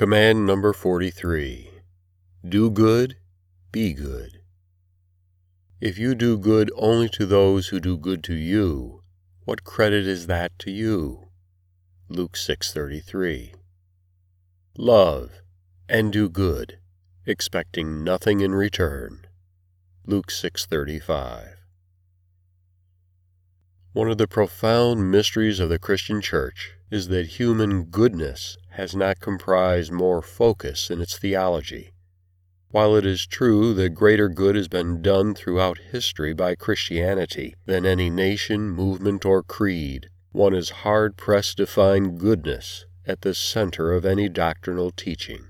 Command number 43 Do good, be good. If you do good only to those who do good to you, what credit is that to you? Luke 6:33. Love and do good, expecting nothing in return. Luke 6:35. One of the profound mysteries of the Christian church is that human goodness has not comprised more focus in its theology. While it is true that greater good has been done throughout history by Christianity than any nation, movement, or creed, one is hard pressed to find goodness at the center of any doctrinal teaching.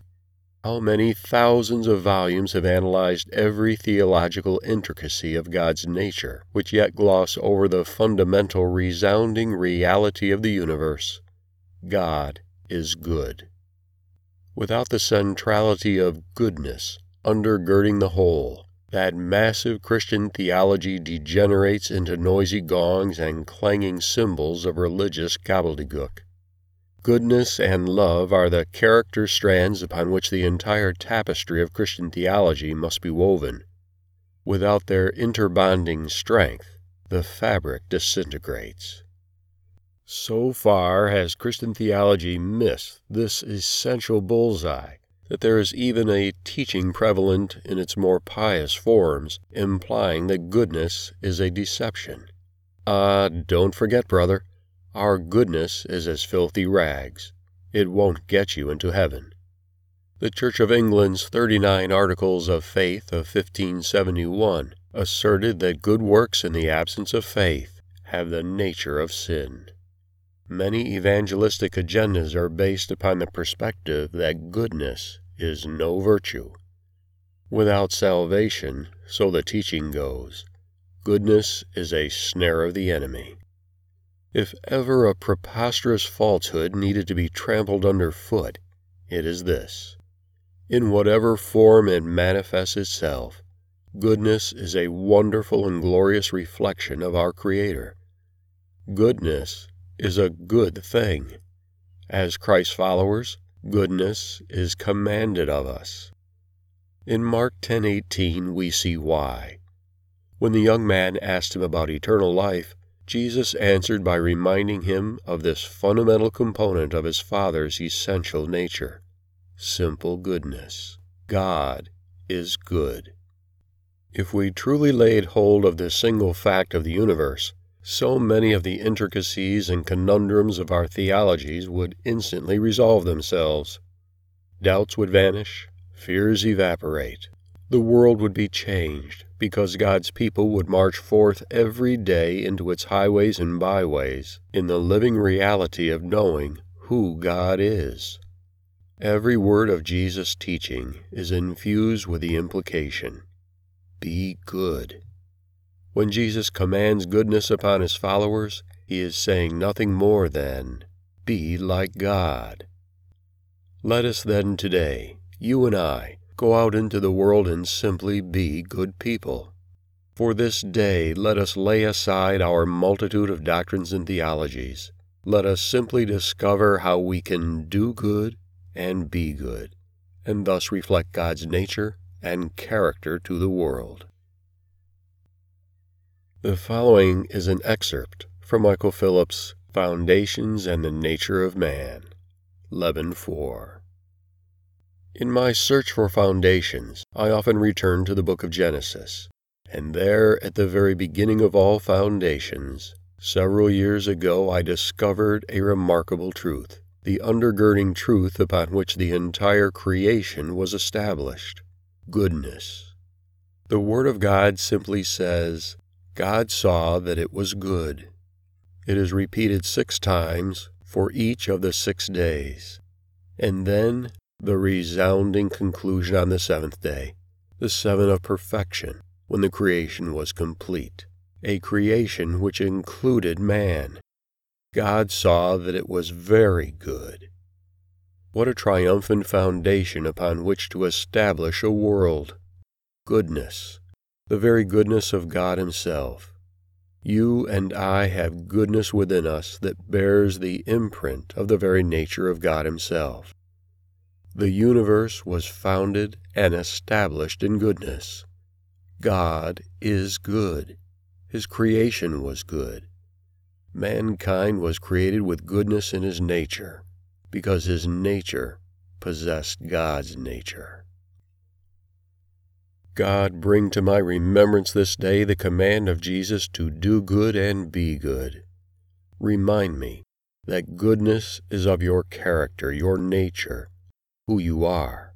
How many thousands of volumes have analyzed every theological intricacy of God's nature, which yet gloss over the fundamental resounding reality of the universe God is good. Without the centrality of goodness undergirding the whole, that massive Christian theology degenerates into noisy gongs and clanging cymbals of religious gobbledygook. Goodness and love are the character strands upon which the entire tapestry of Christian theology must be woven. Without their interbonding strength, the fabric disintegrates. So far has Christian theology missed this essential bullseye that there is even a teaching prevalent in its more pious forms implying that goodness is a deception. Ah, don't forget, brother, our goodness is as filthy rags. It won't get you into heaven. The Church of England's 39 Articles of Faith of 1571 asserted that good works in the absence of faith have the nature of sin. Many evangelistic agendas are based upon the perspective that goodness is no virtue. Without salvation, so the teaching goes, goodness is a snare of the enemy. If ever a preposterous falsehood needed to be trampled underfoot, it is this. In whatever form it manifests itself, goodness is a wonderful and glorious reflection of our Creator. Goodness is a good thing. As Christ's followers, goodness is commanded of us. In Mark 10:18 we see why. When the young man asked him about eternal life, Jesus answered by reminding him of this fundamental component of his Father's essential nature simple goodness. God is good. If we truly laid hold of this single fact of the universe, so many of the intricacies and conundrums of our theologies would instantly resolve themselves. Doubts would vanish, fears evaporate, the world would be changed because God's people would march forth every day into its highways and byways in the living reality of knowing who God is. Every word of Jesus' teaching is infused with the implication be good. When Jesus commands goodness upon his followers, he is saying nothing more than, Be like God. Let us then today, you and I, go out into the world and simply be good people. For this day, let us lay aside our multitude of doctrines and theologies. Let us simply discover how we can do good and be good, and thus reflect God's nature and character to the world. The following is an excerpt from Michael Phillips' Foundations and the Nature of Man, Leaven 4. In my search for foundations, I often return to the book of Genesis, and there, at the very beginning of all foundations, several years ago I discovered a remarkable truth, the undergirding truth upon which the entire creation was established goodness. The Word of God simply says, God saw that it was good. It is repeated six times for each of the six days. And then the resounding conclusion on the seventh day, the seven of perfection, when the creation was complete, a creation which included man. God saw that it was very good. What a triumphant foundation upon which to establish a world! Goodness, the very goodness of God Himself. You and I have goodness within us that bears the imprint of the very nature of God Himself. The universe was founded and established in goodness. God is good. His creation was good. Mankind was created with goodness in his nature, because his nature possessed God's nature. God, bring to my remembrance this day the command of Jesus to do good and be good. Remind me that goodness is of your character, your nature, who you are.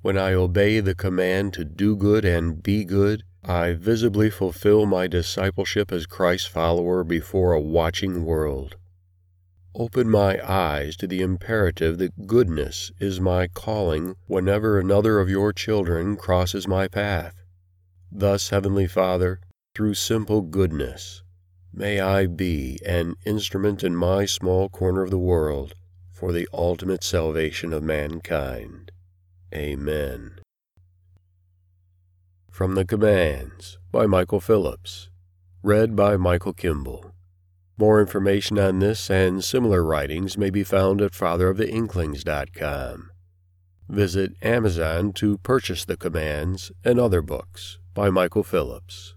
When I obey the command to do good and be good, I visibly fulfill my discipleship as Christ's follower before a watching world. Open my eyes to the imperative that goodness is my calling whenever another of your children crosses my path. Thus, Heavenly Father, through simple goodness, may I be an instrument in my small corner of the world for the ultimate salvation of mankind. Amen. From the Commands by Michael Phillips. Read by Michael Kimball. More information on this and similar writings may be found at fatheroftheinklings.com. Visit Amazon to purchase the commands and other books by Michael Phillips.